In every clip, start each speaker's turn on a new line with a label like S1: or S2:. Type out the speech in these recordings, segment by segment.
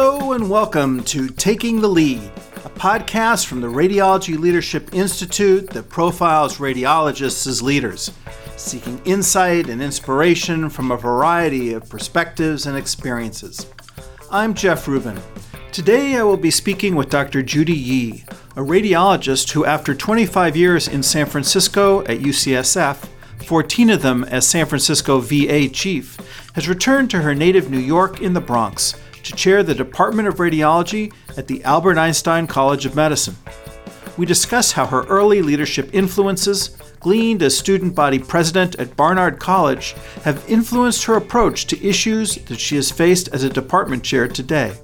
S1: Hello and welcome to Taking the Lead, a podcast from the Radiology Leadership Institute that profiles radiologists as leaders, seeking insight and inspiration from a variety of perspectives and experiences. I'm Jeff Rubin. Today I will be speaking with Dr. Judy Yee, a radiologist who, after 25 years in San Francisco at UCSF, 14 of them as San Francisco VA chief, has returned to her native New York in the Bronx to chair the Department of Radiology at the Albert Einstein College of Medicine. We discuss how her early leadership influences, gleaned as student body president at Barnard College, have influenced her approach to issues that she has faced as a department chair today.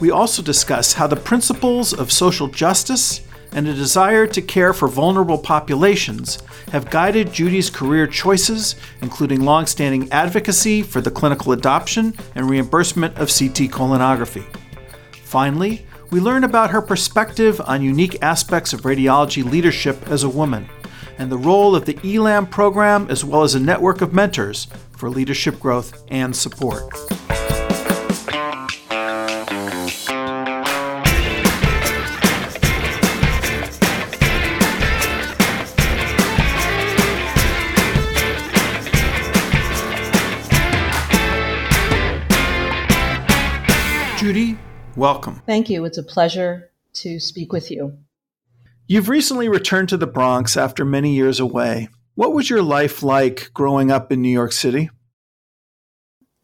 S1: We also discuss how the principles of social justice and a desire to care for vulnerable populations have guided Judy's career choices, including longstanding advocacy for the clinical adoption and reimbursement of CT colonography. Finally, we learn about her perspective on unique aspects of radiology leadership as a woman and the role of the ELAM program as well as a network of mentors for leadership growth and support. Judy, welcome.
S2: Thank you. It's a pleasure to speak with you.
S1: You've recently returned to the Bronx after many years away. What was your life like growing up in New York City?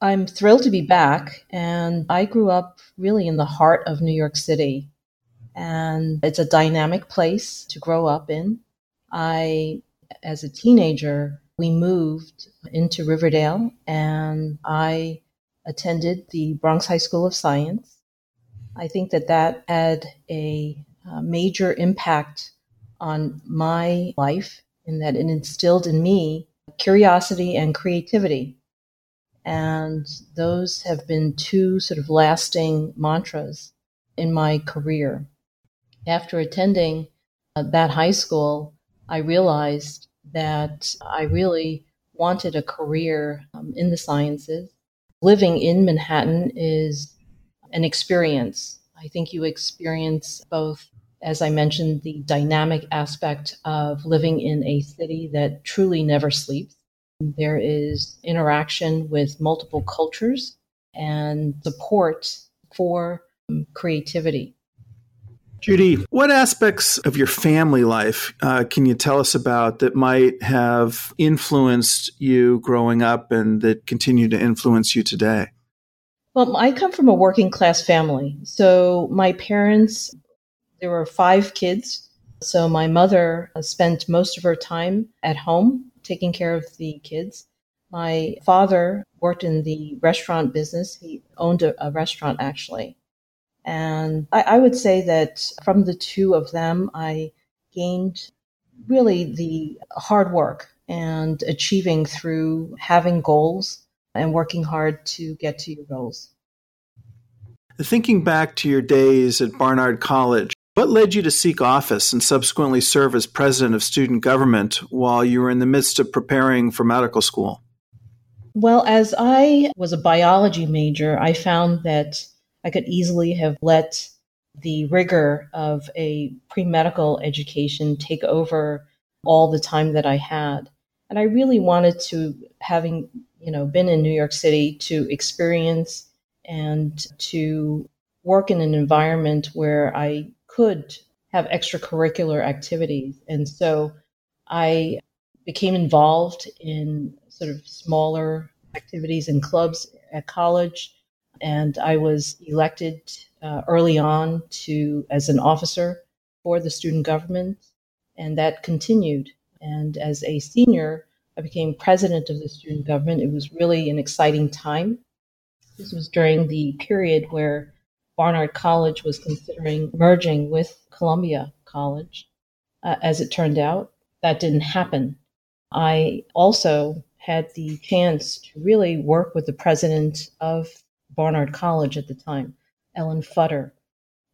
S2: I'm thrilled to be back, and I grew up really in the heart of New York City. And it's a dynamic place to grow up in. I, as a teenager, we moved into Riverdale, and I attended the Bronx High School of Science. I think that that had a, a major impact on my life in that it instilled in me curiosity and creativity. And those have been two sort of lasting mantras in my career. After attending uh, that high school, I realized that I really wanted a career um, in the sciences living in Manhattan is an experience. I think you experience both, as I mentioned, the dynamic aspect of living in a city that truly never sleeps. There is interaction with multiple cultures and support for creativity.
S1: Judy, what aspects of your family life uh, can you tell us about that might have influenced you growing up and that continue to influence you today?
S2: Well, I come from a working class family. So my parents, there were five kids. So my mother spent most of her time at home taking care of the kids. My father worked in the restaurant business. He owned a, a restaurant actually. And I, I would say that from the two of them, I gained really the hard work and achieving through having goals and working hard to get to your goals.
S1: Thinking back to your days at Barnard College, what led you to seek office and subsequently serve as president of student government while you were in the midst of preparing for medical school?
S2: Well, as I was a biology major, I found that I could easily have let the rigor of a pre medical education take over all the time that I had. And I really wanted to, having you know been in New York City, to experience and to work in an environment where I could have extracurricular activities. And so I became involved in sort of smaller activities and clubs at college and I was elected uh, early on to as an officer for the student government, and that continued. And as a senior, I became president of the student government. It was really an exciting time. This was during the period where Barnard College was considering merging with Columbia College. Uh, as it turned out, that didn't happen. I also had the chance to really work with the president of Barnard College at the time, Ellen Futter,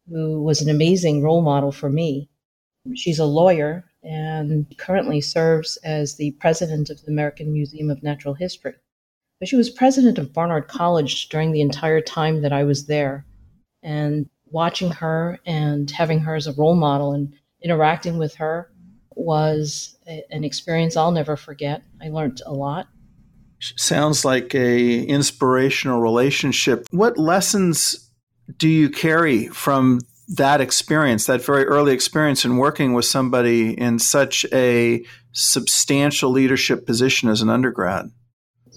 S2: who was an amazing role model for me. She's a lawyer and currently serves as the president of the American Museum of Natural History. But she was president of Barnard College during the entire time that I was there. And watching her and having her as a role model and interacting with her was a, an experience I'll never forget. I learned a lot.
S1: Sounds like a inspirational relationship. What lessons do you carry from that experience, that very early experience in working with somebody in such a substantial leadership position as an undergrad?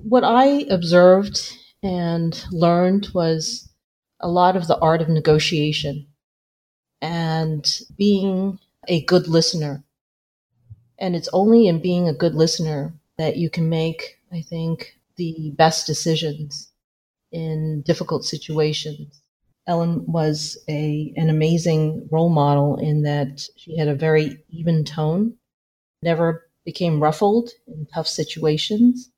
S2: What I observed and learned was a lot of the art of negotiation and being a good listener. And it's only in being a good listener that you can make, I think, the best decisions in difficult situations. Ellen was a an amazing role model in that she had a very even tone, never became ruffled in tough situations,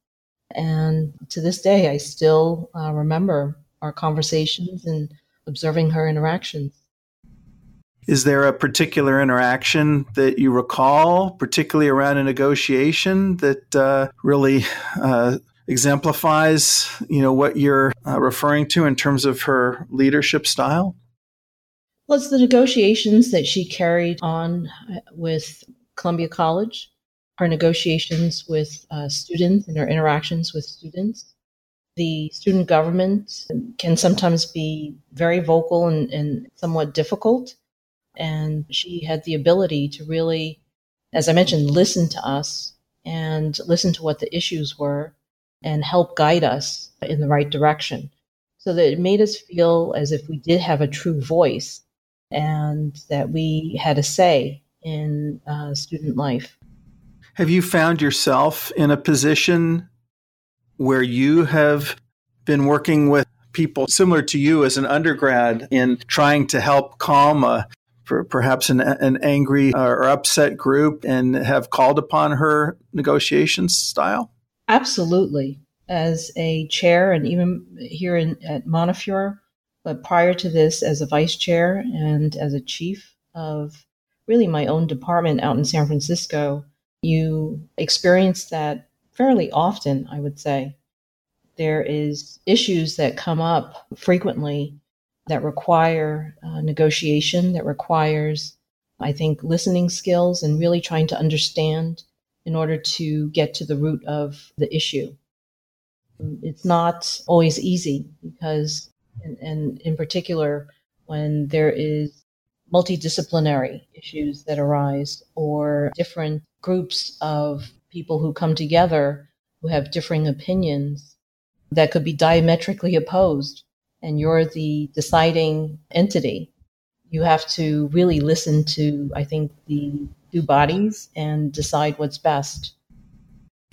S2: and to this day, I still uh, remember our conversations and observing her interactions.
S1: Is there a particular interaction that you recall, particularly around a negotiation, that uh, really uh, exemplifies, you know, what you're uh, referring to in terms of her leadership style?
S2: Well, it's the negotiations that she carried on uh, with Columbia College, her negotiations with uh, students and her interactions with students. The student government can sometimes be very vocal and, and somewhat difficult. And she had the ability to really, as I mentioned, listen to us and listen to what the issues were and help guide us in the right direction. So that it made us feel as if we did have a true voice and that we had a say in uh, student life.
S1: Have you found yourself in a position where you have been working with people similar to you as an undergrad in trying to help calm a perhaps an, an angry uh, or upset group and have called upon her negotiation style?
S2: Absolutely. As a chair, and even here in, at Montefiore, but prior to this, as a vice chair and as a chief of really my own department out in San Francisco, you experience that fairly often, I would say. There is issues that come up frequently that require uh, negotiation, that requires, I think, listening skills and really trying to understand in order to get to the root of the issue. It's not always easy because, and, and in particular, when there is multidisciplinary issues that arise or different groups of people who come together who have differing opinions that could be diametrically opposed and you're the deciding entity you have to really listen to i think the two bodies and decide what's best.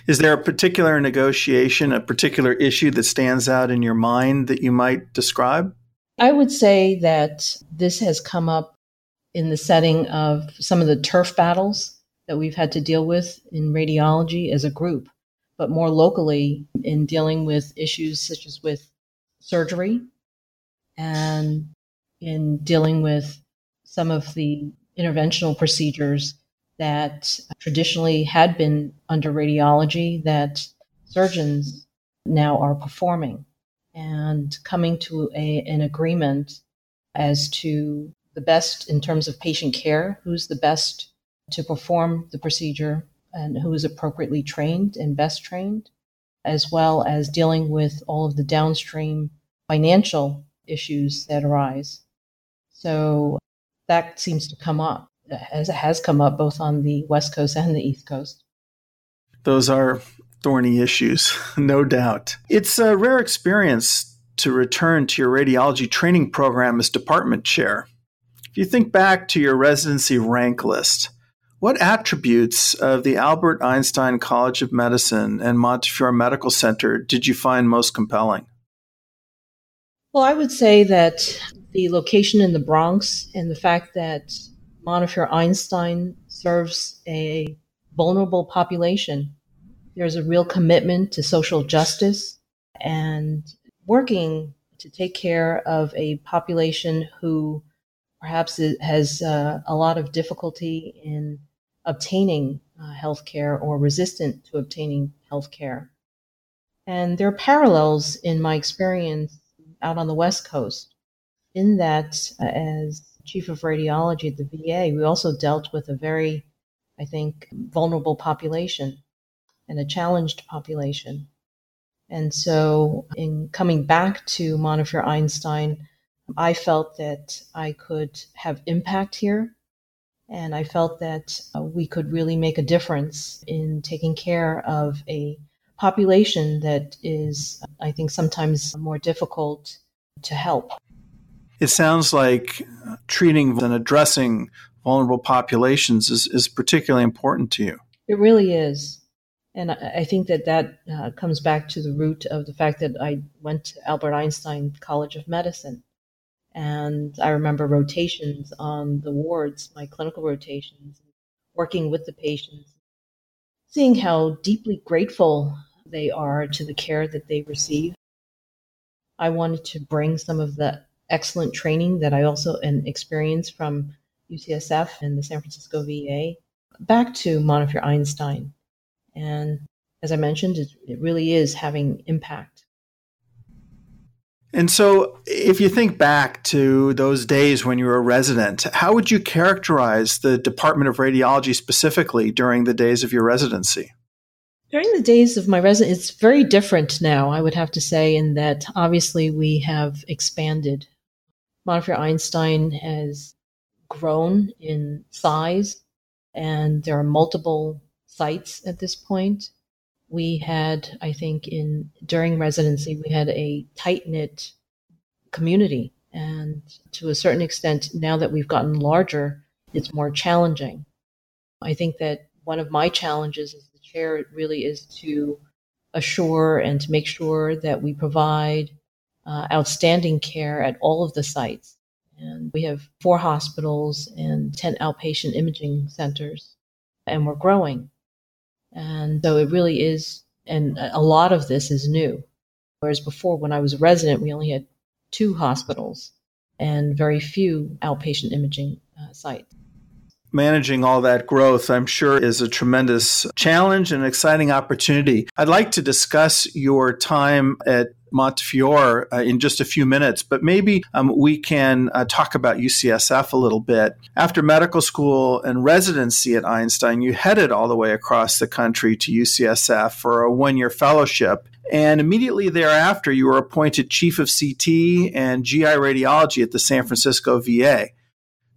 S1: Is there a particular negotiation, a particular issue that stands out in your mind that you might describe?
S2: I would say that this has come up in the setting of some of the turf battles that we've had to deal with in radiology as a group, but more locally in dealing with issues such as with surgery and in dealing with some of the interventional procedures that traditionally had been under radiology that surgeons now are performing. And coming to a, an agreement as to the best in terms of patient care, who's the best to perform the procedure and who is appropriately trained and best trained, as well as dealing with all of the downstream financial issues that arise. So that seems to come up as it has come up both on the West Coast and the East Coast.
S1: Those are thorny issues, no doubt. It's a rare experience to return to your radiology training program as department chair. If you think back to your residency rank list, what attributes of the Albert Einstein College of Medicine and Montefiore Medical Center did you find most compelling?
S2: Well, I would say that the location in the Bronx and the fact that Montefiore Einstein serves a vulnerable population. There's a real commitment to social justice and working to take care of a population who perhaps has uh, a lot of difficulty in obtaining uh, health care or resistant to obtaining health care. And there are parallels in my experience out on the West Coast in that, uh, as chief of radiology at the VA, we also dealt with a very, I think, vulnerable population and a challenged population. And so, in coming back to Montefiore Einstein, I felt that I could have impact here. And I felt that uh, we could really make a difference in taking care of a population that is, I think, sometimes more difficult to help.
S1: It sounds like treating and addressing vulnerable populations is, is particularly important to you.
S2: It really is. And I think that that uh, comes back to the root of the fact that I went to Albert Einstein College of Medicine. And I remember rotations on the wards, my clinical rotations, working with the patients, seeing how deeply grateful they are to the care that they receive. I wanted to bring some of the excellent training that I also and experience from UCSF and the San Francisco VA back to Montefiore Einstein. And as I mentioned, it, it really is having impact.
S1: And so, if you think back to those days when you were a resident, how would you characterize the Department of Radiology specifically during the days of your residency?
S2: During the days of my residence, it's very different now, I would have to say, in that obviously we have expanded. Montefiore Einstein has grown in size, and there are multiple sites at this point we had, I think, in during residency, we had a tight knit community. And to a certain extent, now that we've gotten larger, it's more challenging. I think that one of my challenges as the chair really is to assure and to make sure that we provide uh, outstanding care at all of the sites. And we have four hospitals and 10 outpatient imaging centers, and we're growing. And so it really is, and a lot of this is new. Whereas before, when I was a resident, we only had two hospitals and very few outpatient imaging uh, sites.
S1: Managing all that growth, I'm sure, is a tremendous challenge and exciting opportunity. I'd like to discuss your time at Montefiore uh, in just a few minutes, but maybe um, we can uh, talk about UCSF a little bit. After medical school and residency at Einstein, you headed all the way across the country to UCSF for a one year fellowship. And immediately thereafter, you were appointed chief of CT and GI radiology at the San Francisco VA.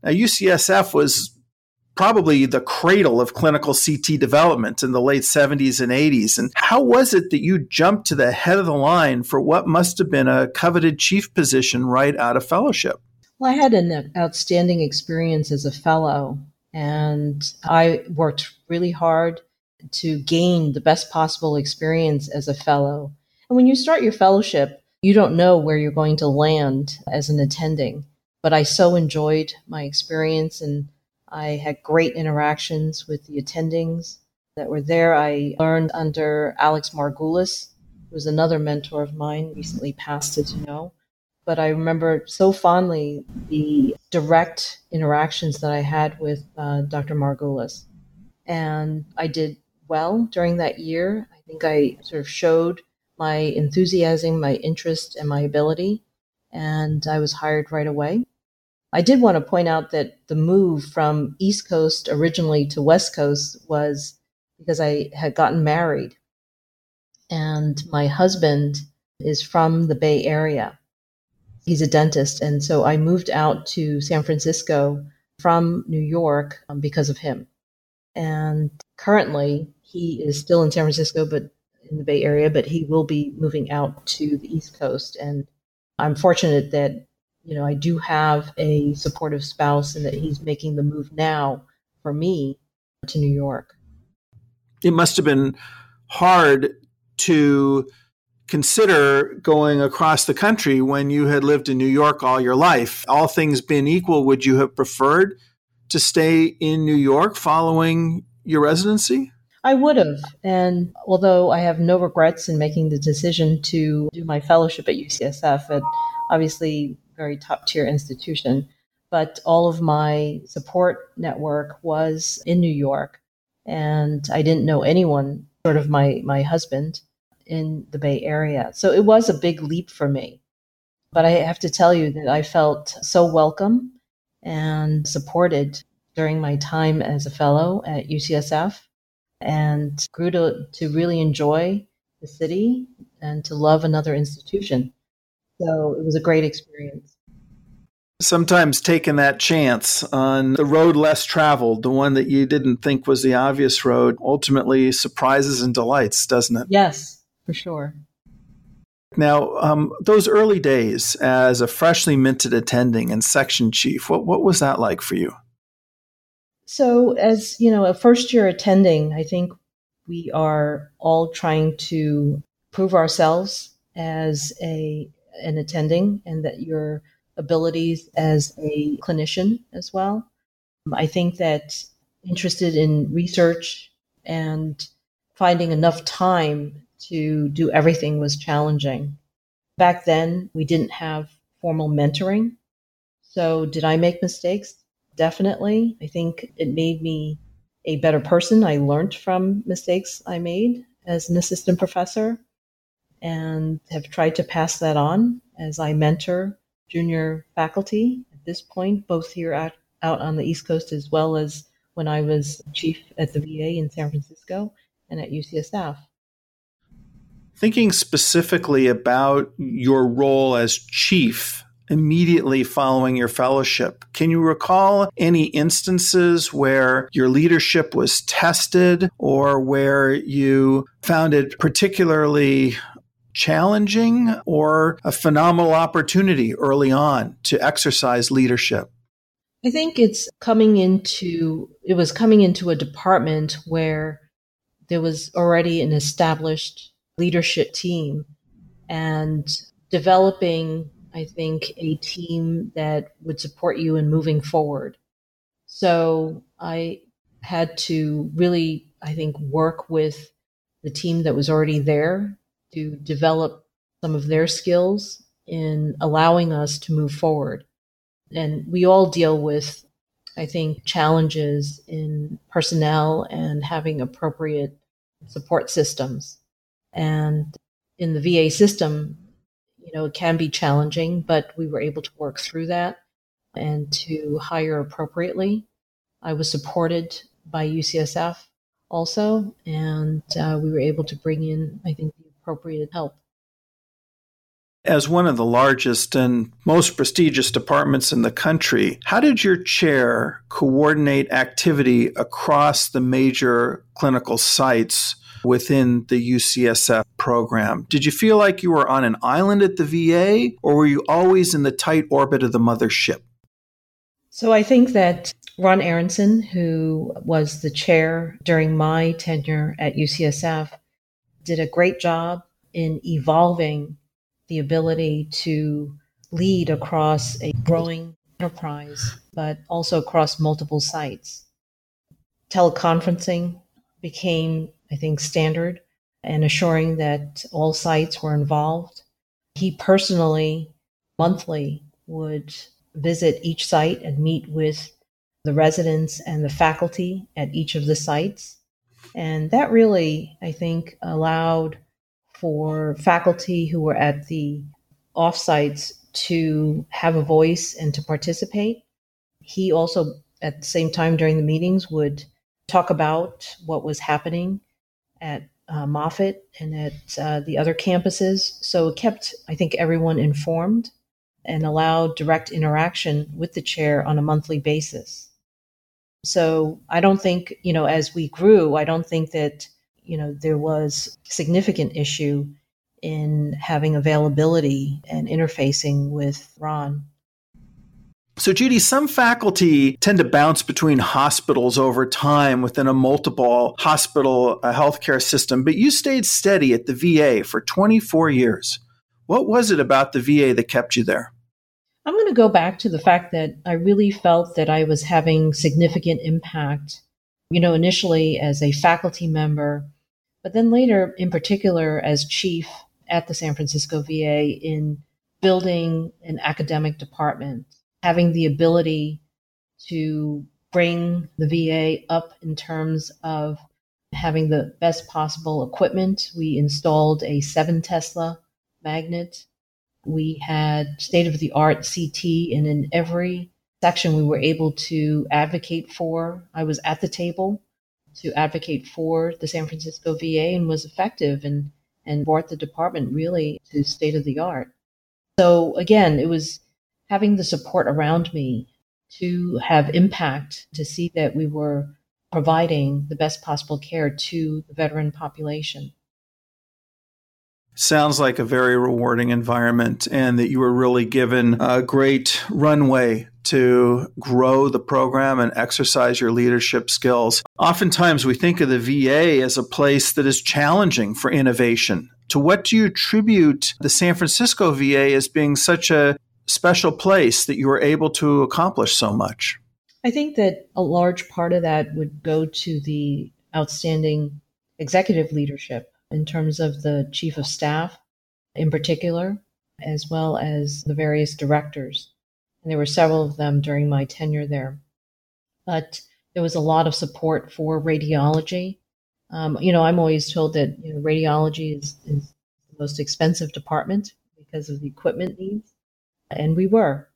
S1: Now, UCSF was probably the cradle of clinical CT development in the late 70s and 80s. And how was it that you jumped to the head of the line for what must have been a coveted chief position right out of fellowship?
S2: Well, I had an outstanding experience as a fellow, and I worked really hard to gain the best possible experience as a fellow. And when you start your fellowship, you don't know where you're going to land as an attending. But I so enjoyed my experience and I had great interactions with the attendings that were there. I learned under Alex Margulis, who was another mentor of mine, recently passed, as you know. But I remember so fondly the direct interactions that I had with uh, Dr. Margulis. And I did well during that year. I think I sort of showed my enthusiasm, my interest, and my ability. And I was hired right away. I did want to point out that the move from East Coast originally to West Coast was because I had gotten married. And my husband is from the Bay Area. He's a dentist. And so I moved out to San Francisco from New York um, because of him. And currently, he is still in San Francisco, but in the Bay Area, but he will be moving out to the East Coast. And I'm fortunate that you know, I do have a supportive spouse and that he's making the move now for me to New York.
S1: It must have been hard to consider going across the country when you had lived in New York all your life. All things being equal, would you have preferred to stay in New York following your residency?
S2: I would have. And although I have no regrets in making the decision to do my fellowship at UCSF, it obviously very top tier institution. But all of my support network was in New York. And I didn't know anyone, sort of my, my husband, in the Bay Area. So it was a big leap for me. But I have to tell you that I felt so welcome and supported during my time as a fellow at UCSF and grew to, to really enjoy the city and to love another institution. So it was a great experience.
S1: Sometimes taking that chance on the road less traveled, the one that you didn't think was the obvious road, ultimately surprises and delights, doesn't it?
S2: Yes, for sure.
S1: Now, um, those early days as a freshly minted attending and section chief, what, what was that like for you?
S2: So, as you know, a first year attending, I think we are all trying to prove ourselves as a an attending, and that your abilities as a clinician as well. Um, I think that interested in research and finding enough time to do everything was challenging. Back then, we didn't have formal mentoring. So, did I make mistakes? Definitely. I think it made me a better person. I learned from mistakes I made as an assistant professor and have tried to pass that on as I mentor junior faculty at this point, both here at, out on the East Coast as well as when I was chief at the VA in San Francisco and at UCSF.
S1: Thinking specifically about your role as chief immediately following your fellowship, can you recall any instances where your leadership was tested or where you found it particularly challenging or a phenomenal opportunity early on to exercise leadership?
S2: I think it's coming into it was coming into a department where there was already an established leadership team and developing I think a team that would support you in moving forward. So I had to really I think work with the team that was already there to develop some of their skills in allowing us to move forward. And we all deal with, I think, challenges in personnel and having appropriate support systems. And in the VA system, you know, it can be challenging, but we were able to work through that and to hire appropriately. I was supported by UCSF also, and uh, we were able to bring in, I think, appropriate help.
S1: As one of the largest and most prestigious departments in the country, how did your chair coordinate activity across the major clinical sites within the UCSF program? Did you feel like you were on an island at the VA, or were you always in the tight orbit of the mothership?
S2: So I think that Ron Arenson, who was the chair during my tenure at UCSF, did a great job in evolving the ability to lead across a growing enterprise, but also across multiple sites. Teleconferencing became, I think, standard and assuring that all sites were involved. He personally, monthly, would visit each site and meet with the residents and the faculty at each of the sites and that really, I think, allowed for faculty who were at the offsites to have a voice and to participate. He also, at the same time during the meetings, would talk about what was happening at uh, Moffitt and at uh, the other campuses. So it kept, I think, everyone informed and allowed direct interaction with the chair on a monthly basis. So I don't think, you know, as we grew, I don't think that, you know, there was significant issue in having availability and interfacing with Ron.
S1: So, Judy, some faculty tend to bounce between hospitals over time within a multiple hospital healthcare system, but you stayed steady at the VA for 24 years. What was it about the VA that kept you there?
S2: I'm going to go back to the fact that I really felt that I was having significant impact, you know, initially as a faculty member, but then later, in particular, as chief at the San Francisco VA in building an academic department, having the ability to bring the VA up in terms of having the best possible equipment. We installed a seven Tesla magnet We had state of the art CT, and in every section we were able to advocate for. I was at the table to advocate for the San Francisco VA and was effective and, and brought the department really to state of the art. So again, it was having the support around me to have impact, to see that we were providing the best possible care to the veteran population.
S1: Sounds like a very rewarding environment, and that you were really given a great runway to grow the program and exercise your leadership skills. Oftentimes, we think of the VA as a place that is challenging for innovation. To what do you attribute the San Francisco VA as being such a special place that you were able to accomplish so much?
S2: I think that a large part of that would go to the outstanding executive leadership in terms of the chief of staff in particular, as well as the various directors. And there were several of them during my tenure there. But there was a lot of support for radiology. Um, you know, I'm always told that you know, radiology is, is the most expensive department because of the equipment needs. And we were.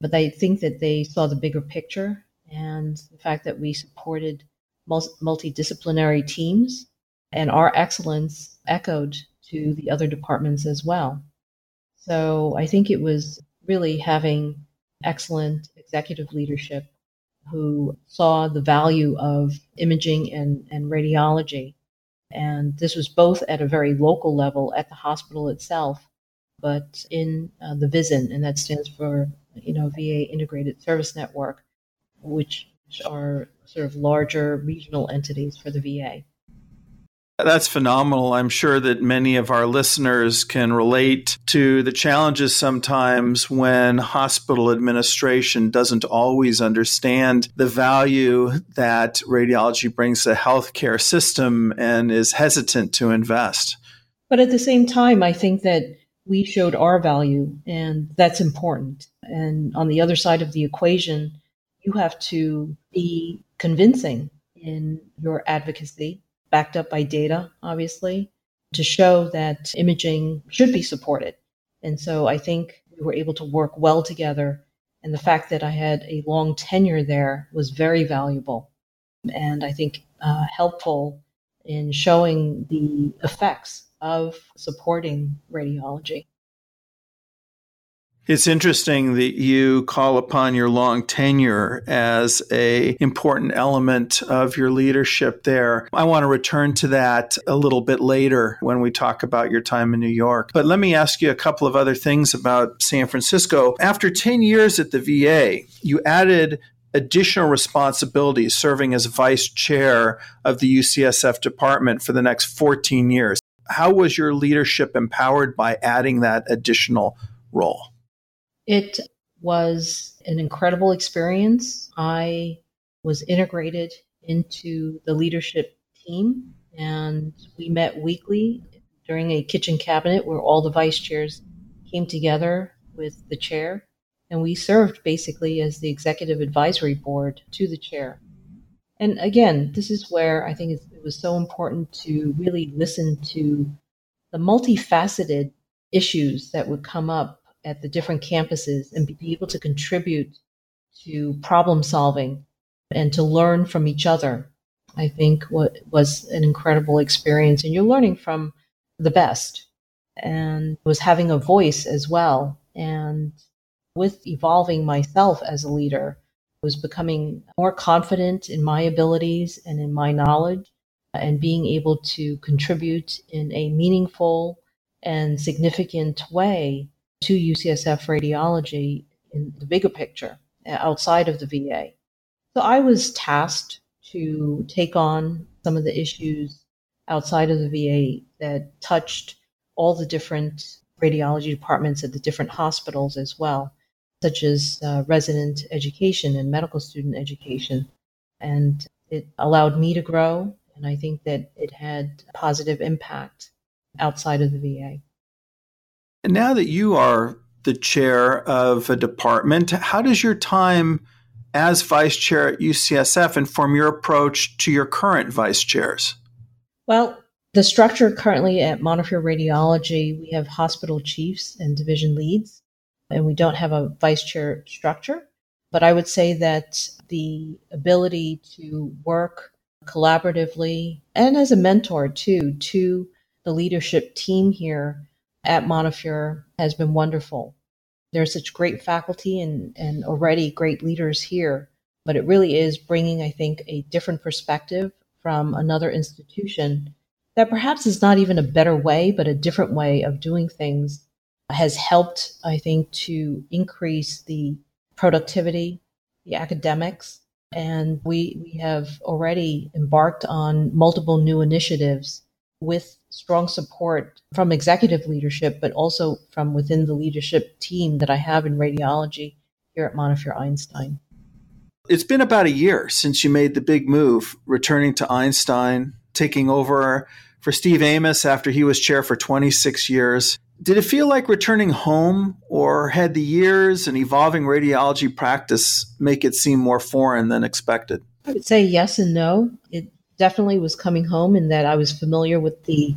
S2: But I think that they saw the bigger picture and the fact that we supported multidisciplinary teams and our excellence echoed to the other departments as well. So I think it was really having excellent executive leadership who saw the value of imaging and, and radiology. And this was both at a very local level at the hospital itself, but in uh, the VISN, and that stands for, you know, VA Integrated Service Network, which are sort of larger regional entities for the VA.
S1: That's phenomenal. I'm sure that many of our listeners can relate to the challenges sometimes when hospital administration doesn't always understand the value that radiology brings to the healthcare system and is hesitant to invest.
S2: But at the same time, I think that we showed our value, and that's important. And on the other side of the equation, you have to be convincing in your advocacy backed up by data, obviously, to show that imaging should be supported. And so I think we were able to work well together. And the fact that I had a long tenure there was very valuable and I think uh, helpful in showing the effects of supporting radiology.
S1: It's interesting that you call upon your long tenure as a important element of your leadership there. I want to return to that a little bit later when we talk about your time in New York. But let me ask you a couple of other things about San Francisco. After 10 years at the VA, you added additional responsibilities serving as vice chair of the UCSF department for the next 14 years. How was your leadership empowered by adding that additional role?
S2: It was an incredible experience. I was integrated into the leadership team, and we met weekly during a kitchen cabinet where all the vice chairs came together with the chair, and we served basically as the executive advisory board to the chair. And again, this is where I think it was so important to really listen to the multifaceted issues that would come up at the different campuses and be able to contribute to problem solving and to learn from each other, I think what was an incredible experience. And you're learning from the best and was having a voice as well. And with evolving myself as a leader, was becoming more confident in my abilities and in my knowledge and being able to contribute in a meaningful and significant way to UCSF radiology in the bigger picture uh, outside of the VA. So I was tasked to take on some of the issues outside of the VA that touched all the different radiology departments at the different hospitals as well, such as uh, resident education and medical student education. And it allowed me to grow, and I think that it had a positive impact outside of the VA.
S1: Now that you are the chair of a department, how does your time as vice chair at UCSF inform your approach to your current vice chairs?
S2: Well, The structure currently at Montefiore Radiology, we have hospital chiefs and division leads, and we don't have a vice chair structure. But I would say that the ability to work collaboratively and as a mentor too to the leadership team here at Montefiore has been wonderful. There's such great faculty and, and already great leaders here, but it really is bringing, I think, a different perspective from another institution that perhaps is not even a better way, but a different way of doing things has helped, I think, to increase the productivity, the academics, and we, we have already embarked on multiple new initiatives with strong support from executive leadership, but also from within the leadership team that I have in radiology here at Montefiore Einstein.
S1: It's been about a year since you made the big move, returning to Einstein, taking over for Steve Amis after he was chair for 26 years. Did it feel like returning home, or had the years and evolving radiology practice make it seem more foreign than expected?
S2: I would say yes and no. It definitely was coming home in that I was familiar with the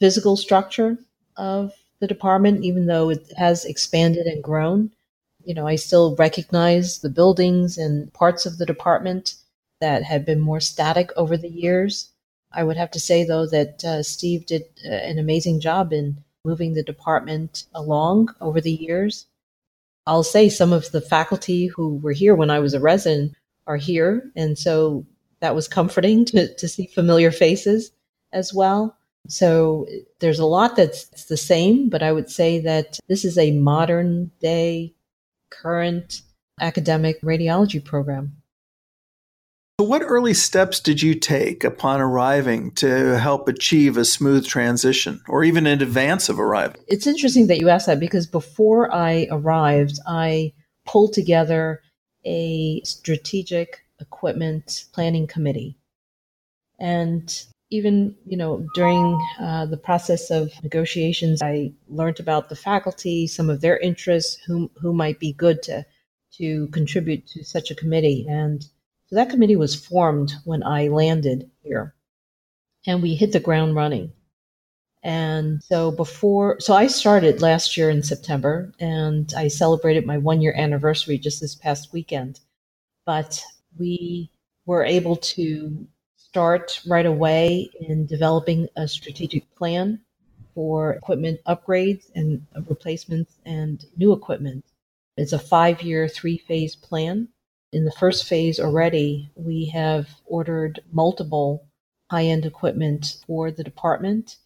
S2: physical structure of the department, even though it has expanded and grown. You know, I still recognize the buildings and parts of the department that had been more static over the years. I would have to say, though, that uh, Steve did uh, an amazing job in moving the department along over the years. I'll say some of the faculty who were here when I was a resident are here. And so that was comforting to, to see familiar faces as well. So there's a lot that's the same, but I would say that this is a modern day, current academic radiology program.
S1: So what early steps did you take upon arriving to help achieve a smooth transition or even in advance of arrival?
S2: It's interesting that you asked that because before I arrived, I pulled together a strategic equipment planning committee. And even, you know, during uh, the process of negotiations, I learned about the faculty, some of their interests, who, who might be good to, to contribute to such a committee. And so that committee was formed when I landed here and we hit the ground running. And so before, so I started last year in September and I celebrated my one year anniversary just this past weekend. But we were able to start right away in developing a strategic plan for equipment upgrades and replacements and new equipment. It's a five year, three phase plan in the first phase already, we have ordered multiple high end equipment for the department,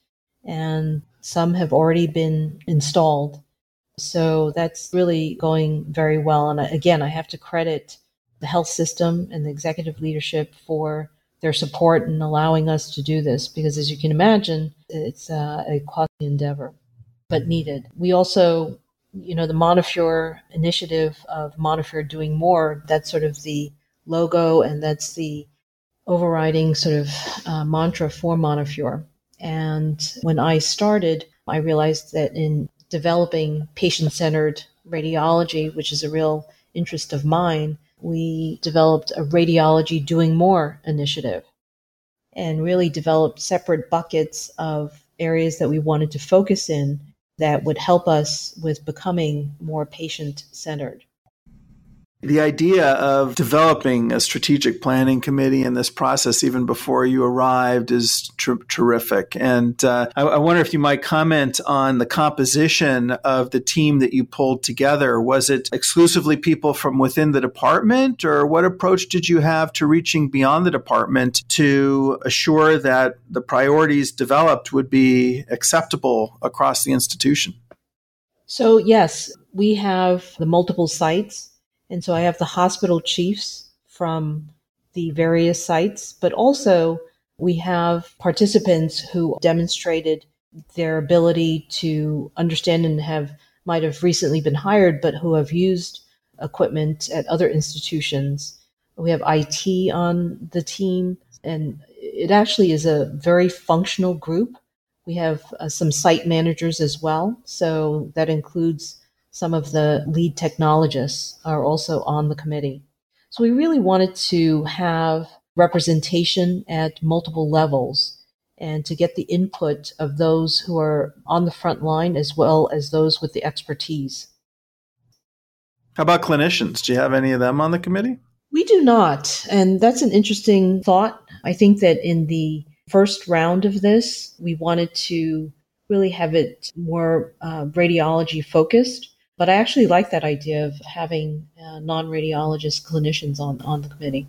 S2: and some have already been installed. So that's really going very well. And again, I have to credit the health system and the executive leadership for their support in allowing us to do this because, as you can imagine, it's uh, a costly endeavor, but needed. We also you know, the Montefiore initiative of Montefiore doing more, that's sort of the logo and that's the overriding sort of uh, mantra for Montefiore. And when I started, I realized that in developing patient centered radiology, which is a real interest of mine, we developed a radiology doing more initiative and really developed separate buckets of areas that we wanted to focus in that would help us with becoming more patient centered.
S1: The idea of developing a strategic planning committee in this process, even before you arrived, is tr- terrific. And uh, I-, I wonder if you might comment on the composition of the team that you pulled together. Was it exclusively people from within the department, or what approach did you have to reaching beyond the department to assure that the priorities developed would be acceptable across the institution?
S2: So, yes, we have the multiple sites and so I have the hospital chiefs from the various sites, but also we have participants who demonstrated their ability to understand and have might have recently been hired, but who have used equipment at other institutions. We have IT on the team, and it actually is a very functional group. We have uh, some site managers as well. So that includes some of the lead technologists are also on the committee. So we really wanted to have representation at multiple levels. and to get the input of those who are on the front line as well as those with the expertise.
S1: How about clinicians? Do you have any of them on the committee?
S2: We do not. And that's an interesting thought. I think that in the first round of this, we wanted to really have it more uh, radiology focused. But I actually like that idea of having uh, non radiologist clinicians on, on the committee.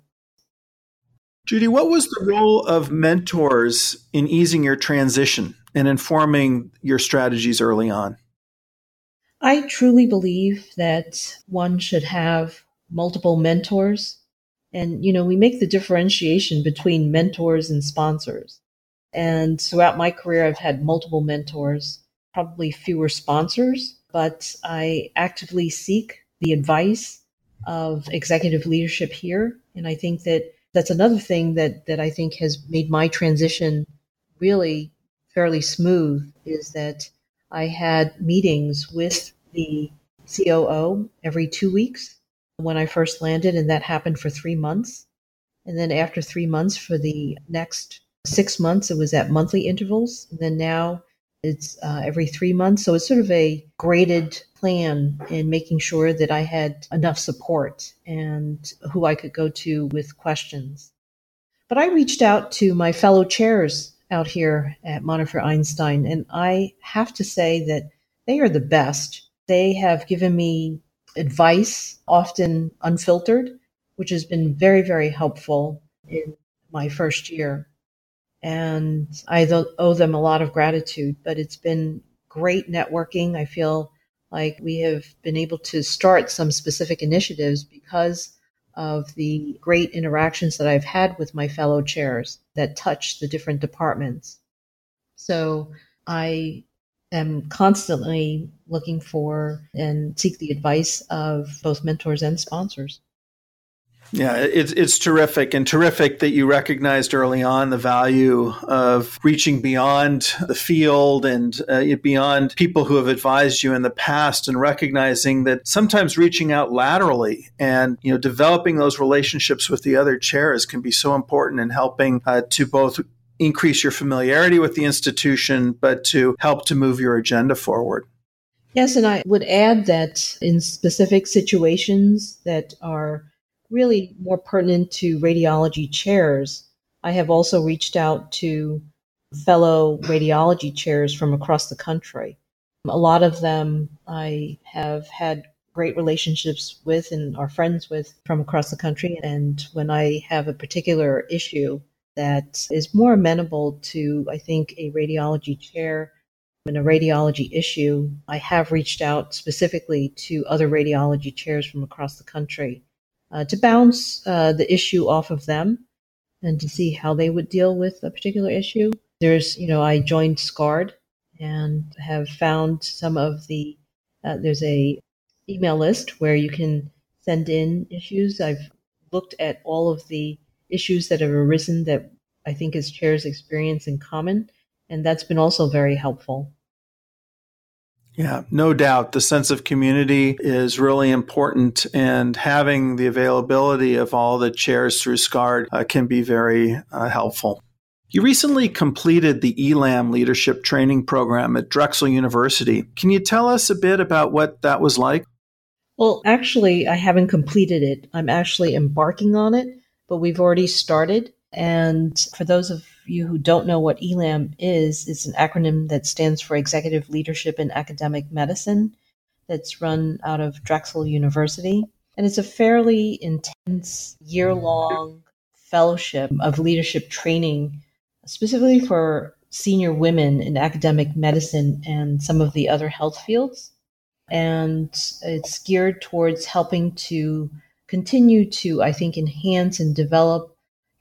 S1: Judy, what was the role of mentors in easing your transition and informing your strategies early on?
S2: I truly believe that one should have multiple mentors. And, you know, we make the differentiation between mentors and sponsors. And throughout my career, I've had multiple mentors, probably fewer sponsors, but I actively seek the advice of executive leadership here. And I think that that's another thing that, that I think has made my transition really fairly smooth is that I had meetings with the COO every two weeks when I first landed, and that happened for three months. And then after three months, for the next six months, it was at monthly intervals. And then now it's uh, every three months. So it's sort of a graded plan in making sure that I had enough support and who I could go to with questions. But I reached out to my fellow chairs out here at Montefiore Einstein, and I have to say that they are the best. They have given me advice, often unfiltered, which has been very, very helpful in my first year. And I owe them a lot of gratitude, but it's been great networking. I feel like we have been able to start some specific initiatives because of the great interactions that I've had with my fellow chairs that touch the different departments. So I am constantly looking for and seek the advice of both mentors and sponsors.
S1: Yeah, it's it's terrific and terrific that you recognized early on the value of reaching beyond the field and uh, beyond people who have advised you in the past and recognizing that sometimes reaching out laterally and you know developing those relationships with the other chairs can be so important in helping uh, to both increase your familiarity with the institution but to help to move your agenda forward.
S2: Yes, and I would add that in specific situations that are really more pertinent to radiology chairs, I have also reached out to fellow radiology chairs from across the country. A lot of them I have had great relationships with and are friends with from across the country. And when I have a particular issue that is more amenable to, I think, a radiology chair and a radiology issue, I have reached out specifically to other radiology chairs from across the country uh, to bounce uh, the issue off of them and to see how they would deal with a particular issue. There's, you know, I joined SCARD and have found some of the, uh, there's a email list where you can send in issues. I've looked at all of the issues that have arisen that I think as chairs experience in common, and that's been also very helpful.
S1: Yeah, no doubt. The sense of community is really important, and having the availability of all the chairs through SCARD uh, can be very uh, helpful. You recently completed the ELAM leadership training program at Drexel University. Can you tell us a bit about what that was like?
S2: Well, actually, I haven't completed it. I'm actually embarking on it, but we've already started. And for those of you who don't know what ELAM is, it's an acronym that stands for Executive Leadership in Academic Medicine that's run out of Drexel University. And it's a fairly intense year long fellowship of leadership training, specifically for senior women in academic medicine and some of the other health fields. And it's geared towards helping to continue to, I think, enhance and develop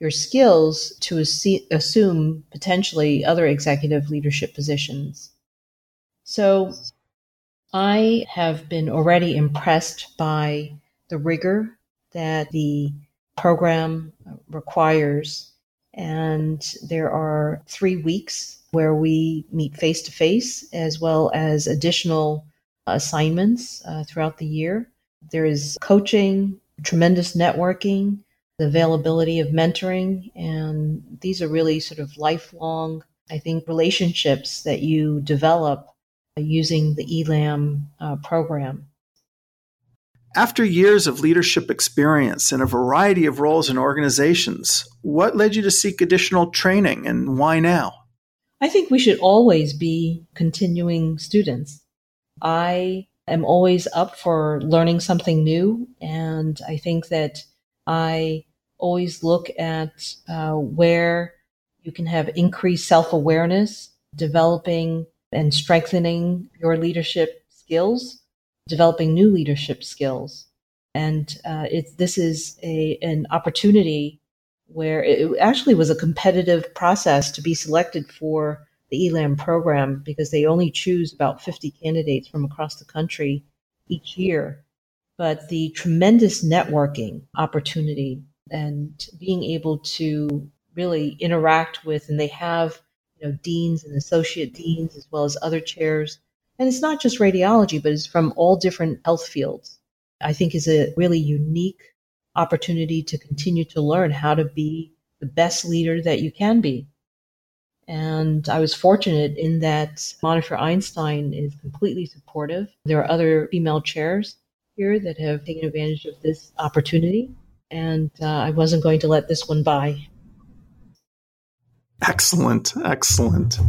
S2: your skills to assume potentially other executive leadership positions. So I have been already impressed by the rigor that the program requires. And there are three weeks where we meet face to face, as well as additional assignments uh, throughout the year. There is coaching, tremendous networking, the availability of mentoring. And these are really sort of lifelong I think, relationships that you develop using the ELAM uh, program.
S1: After years of leadership experience in a variety of roles and organizations, what led you to seek additional training and why now?
S2: I think we should always be continuing students. I am always up for learning something new, and I think that I always look at uh, where you can have increased self awareness, developing and strengthening your leadership skills, developing new leadership skills. And uh, it, this is a, an opportunity where it actually was a competitive process to be selected for the ELAM program because they only choose about 50 candidates from across the country each year. But the tremendous networking opportunity and being able to really interact with, and they have you know deans and associate deans as well as other chairs, and it's not just radiology, but it's from all different health fields. I think is a really unique opportunity to continue to learn how to be the best leader that you can be. And I was fortunate in that Montefiore Einstein is completely supportive. There are other female chairs here that have taken advantage of this opportunity and uh, I wasn't going to let this one by.
S1: Excellent, excellent.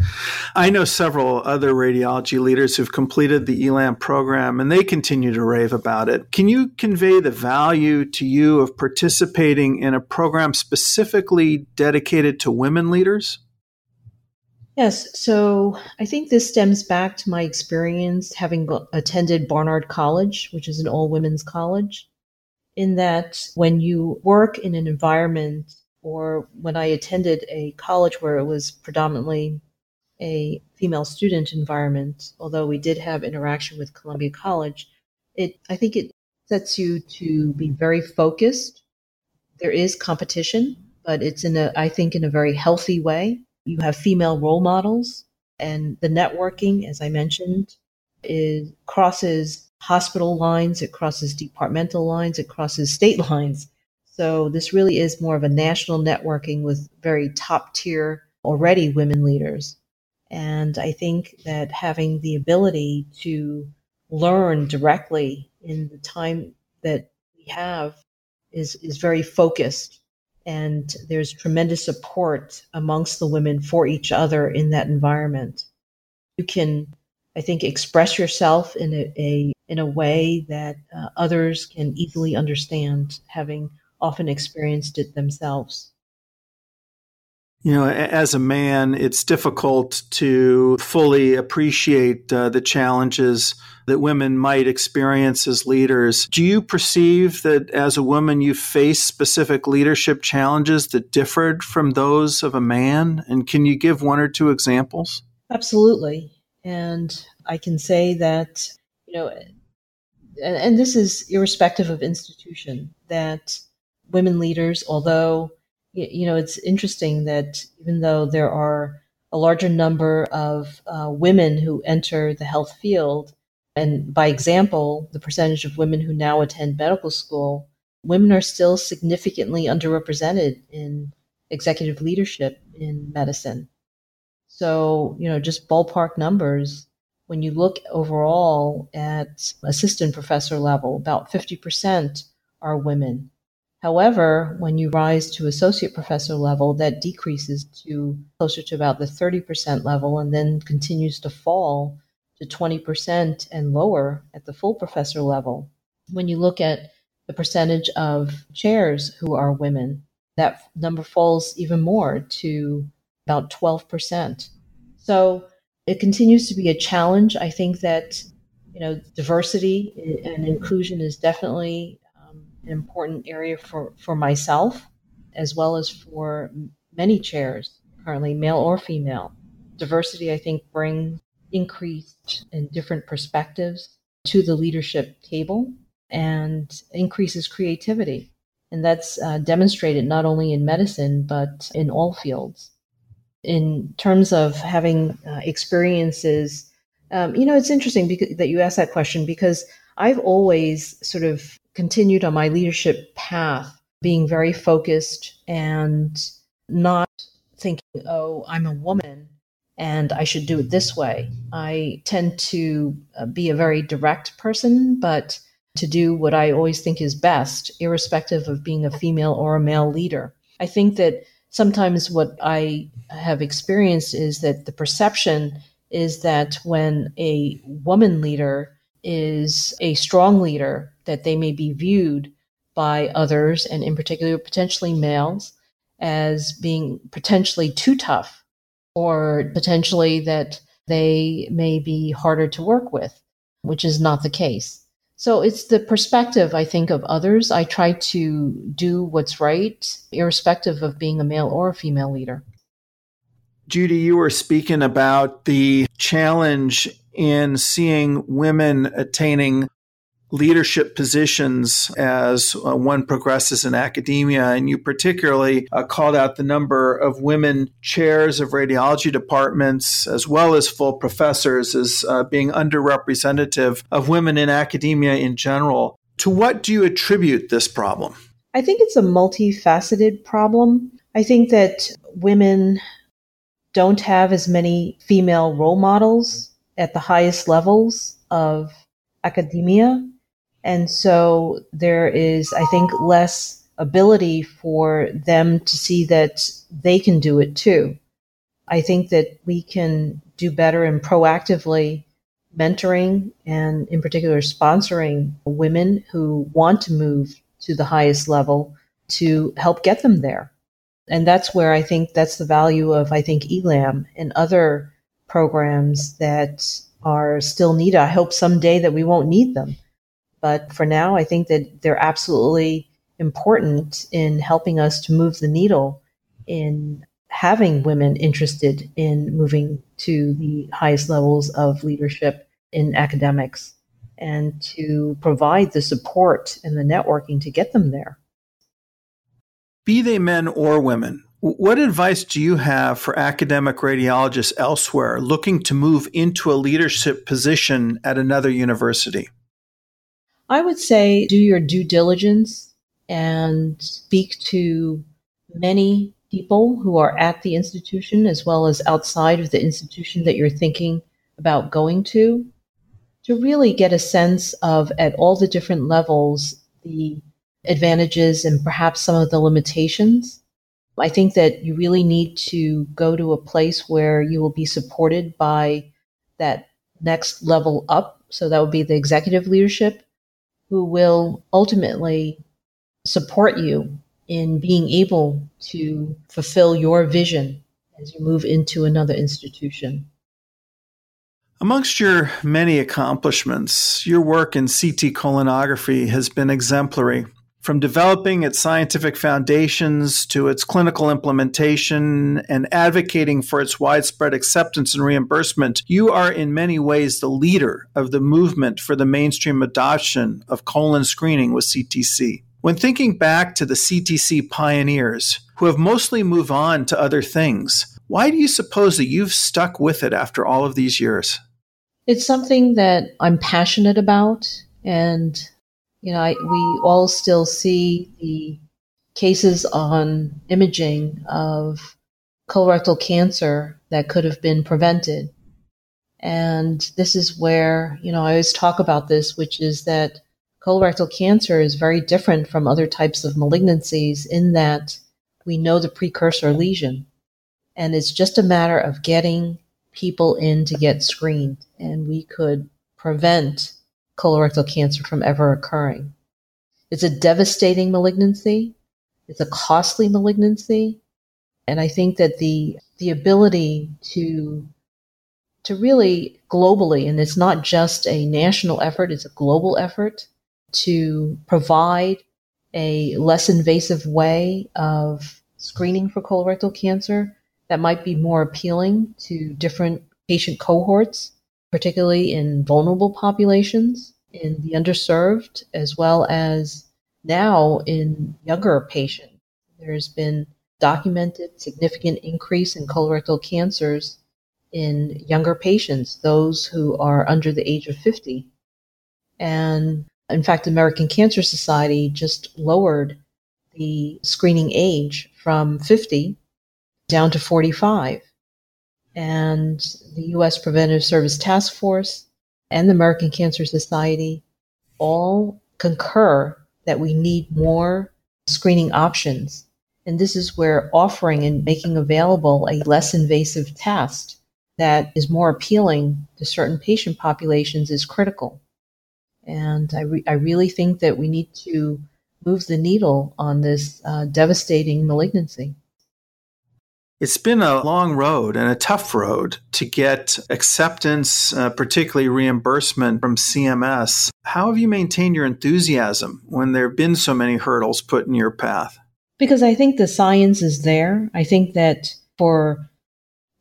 S1: I know several other radiology leaders who've completed the ELAM program and they continue to rave about it. Can you convey the value to you of participating in a program specifically dedicated to women leaders?
S2: Yes, so I think this stems back to my experience having attended Barnard College, which is an all women's college in that when you work in an environment or when I attended a college where it was predominantly a female student environment, although we did have interaction with Columbia College, it I think it sets you to be very focused. There is competition, but it's in a I think in a very healthy way. You have female role models and the networking, as I mentioned, is crosses hospital lines, it crosses departmental lines, it crosses state lines. So this really is more of a national networking with very top tier already women leaders. And I think that having the ability to learn directly in the time that we have is, is very focused. And there's tremendous support amongst the women for each other in that environment. You can I think express yourself in a, a in a way that uh, others can easily understand, having often experienced it themselves.
S1: You know, as a man, it's difficult to fully appreciate uh, the challenges that women might experience as leaders. Do you perceive that as a woman you face specific leadership challenges that differed from those of a man? And can you give one or two examples?
S2: Absolutely. And I can say that, you know, and, and this is irrespective of institution, that women leaders, although, you know, it's interesting that even though there are a larger number of uh, women who enter the health field, and by example, the percentage of women who now attend medical school, women are still significantly underrepresented in executive leadership in medicine. So, you know, just ballpark numbers, when you look overall at assistant professor level, about 50% are women. However, when you rise to associate professor level, that decreases to closer to about the 30% level and then continues to fall to 20% and lower at the full professor level. When you look at the percentage of chairs who are women, that number falls even more to about 12%. So it continues to be a challenge. I think that, you know, diversity and inclusion is definitely an important area for, for myself, as well as for many chairs currently, male or female. Diversity, I think, brings increased and different perspectives to the leadership table and increases creativity. And that's uh, demonstrated not only in medicine, but in all fields in terms of having uh, experiences, um, you know, it's interesting because, that you asked that question because I've always sort of continued on my leadership path, being very focused and not thinking, oh, I'm a woman and I should do it this way. I tend to uh, be a very direct person, but to do what I always think is best, irrespective of being a female or a male leader. I think that sometimes what I have experienced is that the perception is that when a woman leader is a strong leader, that they may be viewed by others, and in particular, potentially males, as being potentially too tough or potentially that they may be harder to work with, which is not the case. So it's the perspective, I think, of others. I try to do what's right, irrespective of being a male or a female leader.
S1: Judy, you were speaking about the challenge in seeing women attaining leadership positions as uh, one progresses in academia. And you particularly uh, called out the number of women chairs of radiology departments, as well as full professors, as uh, being underrepresentative of women in academia in general. To what do you attribute this problem?
S2: I think it's a multifaceted problem. I think that women don't have as many female role models at the highest levels of academia. And so there is, I think, less ability for them to see that they can do it too. I think that we can do better in proactively mentoring and, in particular, sponsoring women who want to move to the highest level to help get them there. And that's where I think that's the value of, I think, ELAM and other programs that are still needed. I hope someday that we won't need them. But for now, I think that they're absolutely important in helping us to move the needle in having women interested in moving to the highest levels of leadership in academics and to provide the support and the networking to get them there.
S1: Be they men or women, what advice do you have for academic radiologists elsewhere looking to move into a leadership position at another university?
S2: I would say do your due diligence and speak to many people who are at the institution as well as outside of the institution that you're thinking about going to to really get a sense of at all the different levels the advantages and perhaps some of the limitations. I think that you really need to go to a place where you will be supported by that next level up. So that would be the executive leadership who will ultimately support you in being able to fulfill your vision as you move into another institution.
S1: Amongst your many accomplishments, your work in CT colonography has been exemplary. From developing its scientific foundations to its clinical implementation and advocating for its widespread acceptance and reimbursement, you are in many ways the leader of the movement for the mainstream adoption of colon screening with CTC. When thinking back to the CTC pioneers, who have mostly moved on to other things, why do you suppose that you've stuck with it after all of these years?
S2: It's something that I'm passionate about and you know, I, we all still see the cases on imaging of colorectal cancer that could have been prevented. And this is where, you know, I always talk about this, which is that colorectal cancer is very different from other types of malignancies in that we know the precursor lesion. And it's just a matter of getting people in to get screened. And we could prevent colorectal cancer from ever occurring. It's a devastating malignancy. It's a costly malignancy. And I think that the, the ability to, to really globally, and it's not just a national effort, it's a global effort to provide a less invasive way of screening for colorectal cancer that might be more appealing to different patient cohorts, particularly in vulnerable populations in the underserved as well as now in younger patients. There's been documented significant increase in colorectal cancers in younger patients, those who are under the age of 50. And in fact, American Cancer Society just lowered the screening age from 50 down to 45. And the U.S. Preventive Service Task Force and the American Cancer Society all concur that we need more screening options. And this is where offering and making available a less invasive test that is more appealing to certain patient populations is critical. And I, re- I really think that we need to move the needle on this uh, devastating malignancy.
S1: It's been a long road and a tough road to get acceptance, uh, particularly reimbursement from CMS. How have you maintained your enthusiasm when there have been so many hurdles put in your path?
S2: Because I think the science is there. I think that for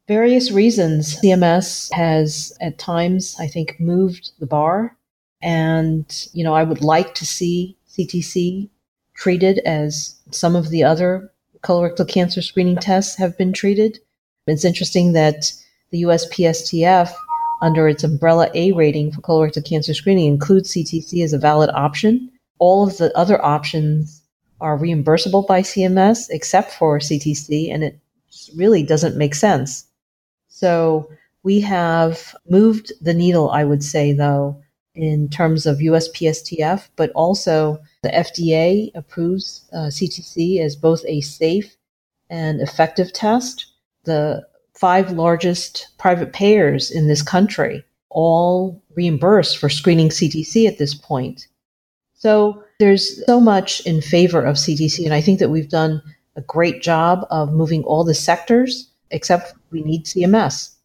S2: various reasons, CMS has at times, I think, moved the bar. And, you know, I would like to see CTC treated as some of the other colorectal cancer screening tests have been treated. It's interesting that the USPSTF, under its umbrella A rating for colorectal cancer screening, includes CTC as a valid option. All of the other options are reimbursable by CMS except for CTC, and it really doesn't make sense. So we have moved the needle, I would say, though, in terms of USPSTF, but also the FDA approves uh, CTC as both a safe and effective test. The five largest private payers in this country all reimburse for screening CTC at this point. So there's so much in favor of CTC, and I think that we've done a great job of moving all the sectors, except we need CMS.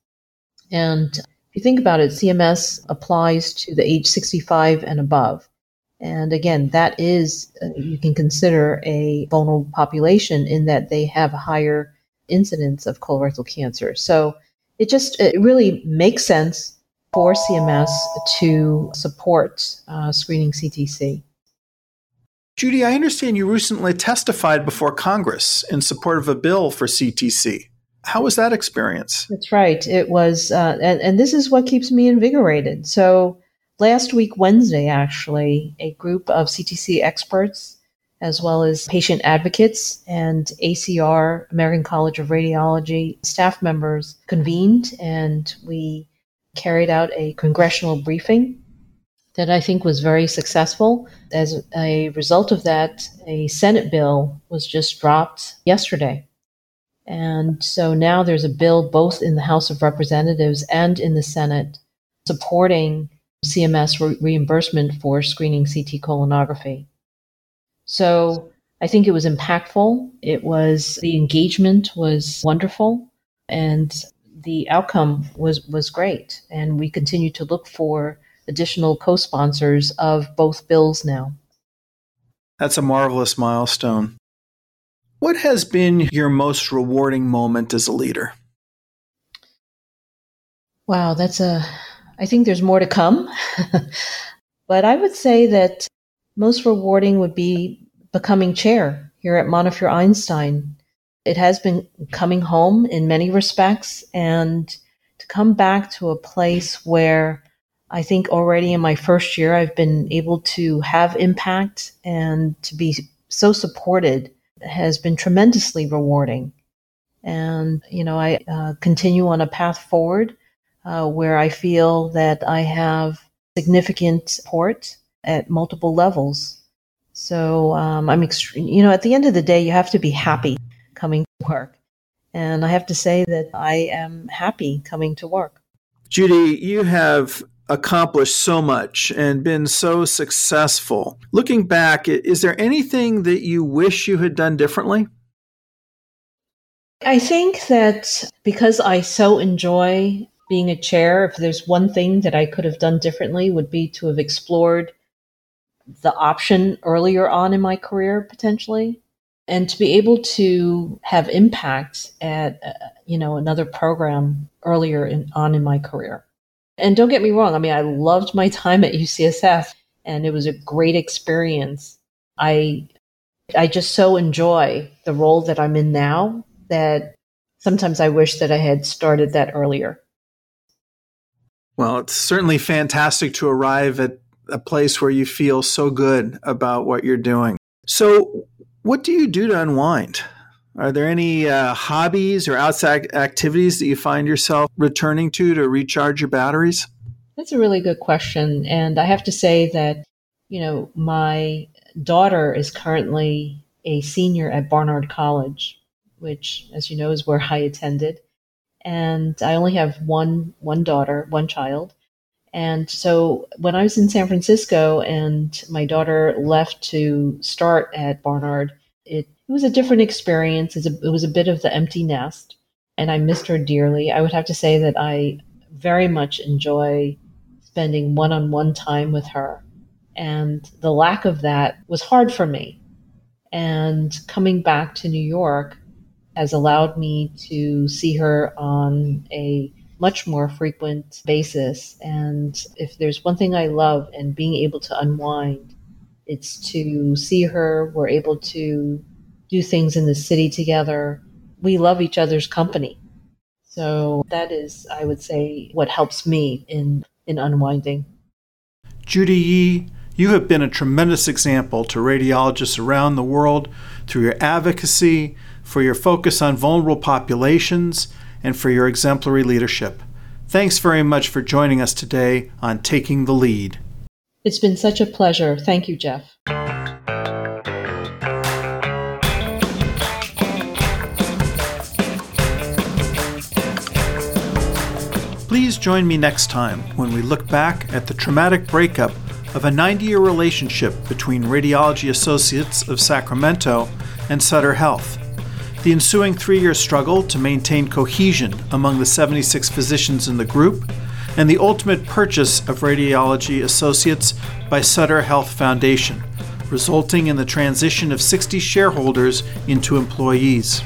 S2: And if you think about it, CMS applies to the age 65 and above. And again, that is, uh, you can consider a vulnerable population in that they have a higher incidence of colorectal cancer. So it just, it really makes sense for CMS to support uh, screening CTC.
S1: Judy, I understand you recently testified before Congress in support of a bill for CTC. How was that experience?
S2: That's right. It was, uh, and, and this is what keeps me invigorated. So, last week, Wednesday, actually, a group of CTC experts, as well as patient advocates and ACR, American College of Radiology staff members, convened and we carried out a congressional briefing that I think was very successful. As a result of that, a Senate bill was just dropped yesterday and so now there's a bill both in the House of Representatives and in the Senate supporting CMS re- reimbursement for screening CT colonography. So I think it was impactful. It was the engagement was wonderful and the outcome was was great and we continue to look for additional co-sponsors of both bills now.
S1: That's a marvelous milestone. What has been your most rewarding moment as a leader?
S2: Wow, that's a, I think there's more to come. but I would say that most rewarding would be becoming chair here at Montefiore Einstein. It has been coming home in many respects and to come back to a place where I think already in my first year I've been able to have impact and to be so supported has been tremendously rewarding. And, you know, I uh, continue on a path forward uh, where I feel that I have significant support at multiple levels. So um, I'm extreme, you know, at the end of the day, you have to be happy coming to work. And I have to say that I am happy coming to work.
S1: Judy, you have accomplished so much and been so successful. Looking back, is there anything that you wish you had done differently?
S2: I think that because I so enjoy being a chair, if there's one thing that I could have done differently would be to have explored the option earlier on in my career potentially and to be able to have impact at uh, you know another program earlier in, on in my career and don't get me wrong, I mean, I loved my time at UCSF and it was a great experience. I I just so enjoy the role that I'm in now that sometimes I wish that I had started that earlier.
S1: Well, it's certainly fantastic to arrive at a place where you feel so good about what you're doing. So, what do you do to unwind? Are there any uh, hobbies or outside activities that you find yourself returning to to recharge your batteries?
S2: That's a really good question. And I have to say that, you know, my daughter is currently a senior at Barnard College, which, as you know, is where I attended. And I only have one one daughter, one child. And so when I was in San Francisco and my daughter left to start at Barnard, it it was a different experience. A, it was a bit of the empty nest, and I missed her dearly. I would have to say that I very much enjoy spending one on one time with her. And the lack of that was hard for me. And coming back to New York has allowed me to see her on a much more frequent basis. And if there's one thing I love and being able to unwind, it's to see her. We're able to do things in the city together. We love each other's company. So that is, I would say, what helps me in, in unwinding.
S1: Judy Yee, you have been a tremendous example to radiologists around the world through your advocacy, for your focus on vulnerable populations, and for your exemplary leadership. Thanks very much for joining us today on Taking the Lead.
S2: It's been such a pleasure. Thank you, Jeff.
S1: Please join me next time when we look back at the traumatic breakup of a 90 year relationship between Radiology Associates of Sacramento and Sutter Health. The ensuing three year struggle to maintain cohesion among the 76 physicians in the group, and the ultimate purchase of Radiology Associates by Sutter Health Foundation, resulting in the transition of 60 shareholders into employees.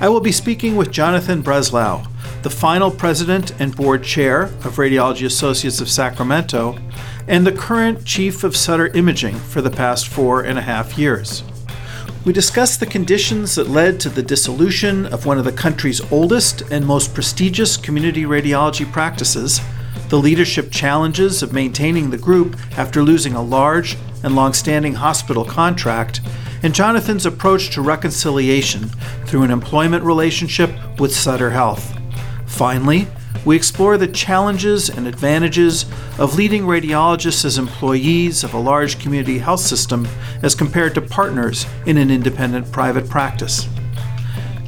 S1: I will be speaking with Jonathan Breslau, the final president and board chair of Radiology Associates of Sacramento, and the current chief of Sutter Imaging for the past four and a half years. We discuss the conditions that led to the dissolution of one of the country's oldest and most prestigious community radiology practices, the leadership challenges of maintaining the group after losing a large and long-standing hospital contract, and Jonathan's approach to reconciliation through an employment relationship with Sutter Health. Finally, we explore the challenges and advantages of leading radiologists as employees of a large community health system as compared to partners in an independent private practice.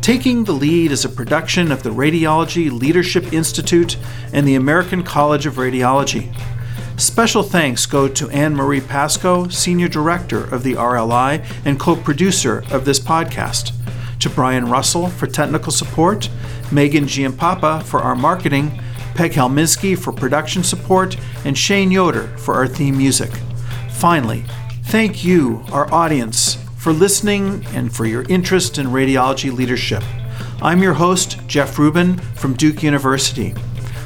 S1: Taking the Lead is a production of the Radiology Leadership Institute and the American College of Radiology. Special thanks go to Anne Marie Pasco, Senior Director of the RLI and co producer of this podcast, to Brian Russell for technical support, Megan Giampapa for our marketing, Peg Helminski for production support, and Shane Yoder for our theme music. Finally, thank you, our audience, for listening and for your interest in radiology leadership. I'm your host, Jeff Rubin from Duke University.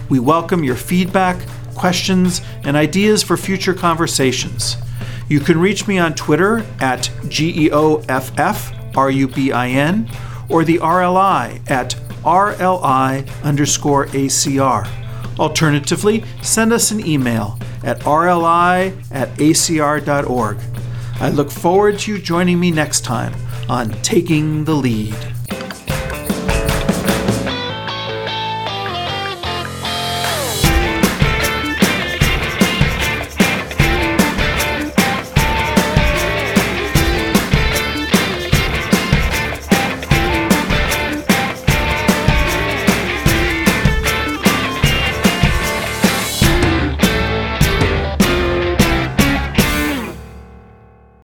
S1: We welcome your feedback, questions, and ideas for future conversations. You can reach me on Twitter at GEOFF, or the RLI at RLI underscore ACR. Alternatively, send us an email at rli at acr.org. I look forward to you joining me next time on Taking the Lead.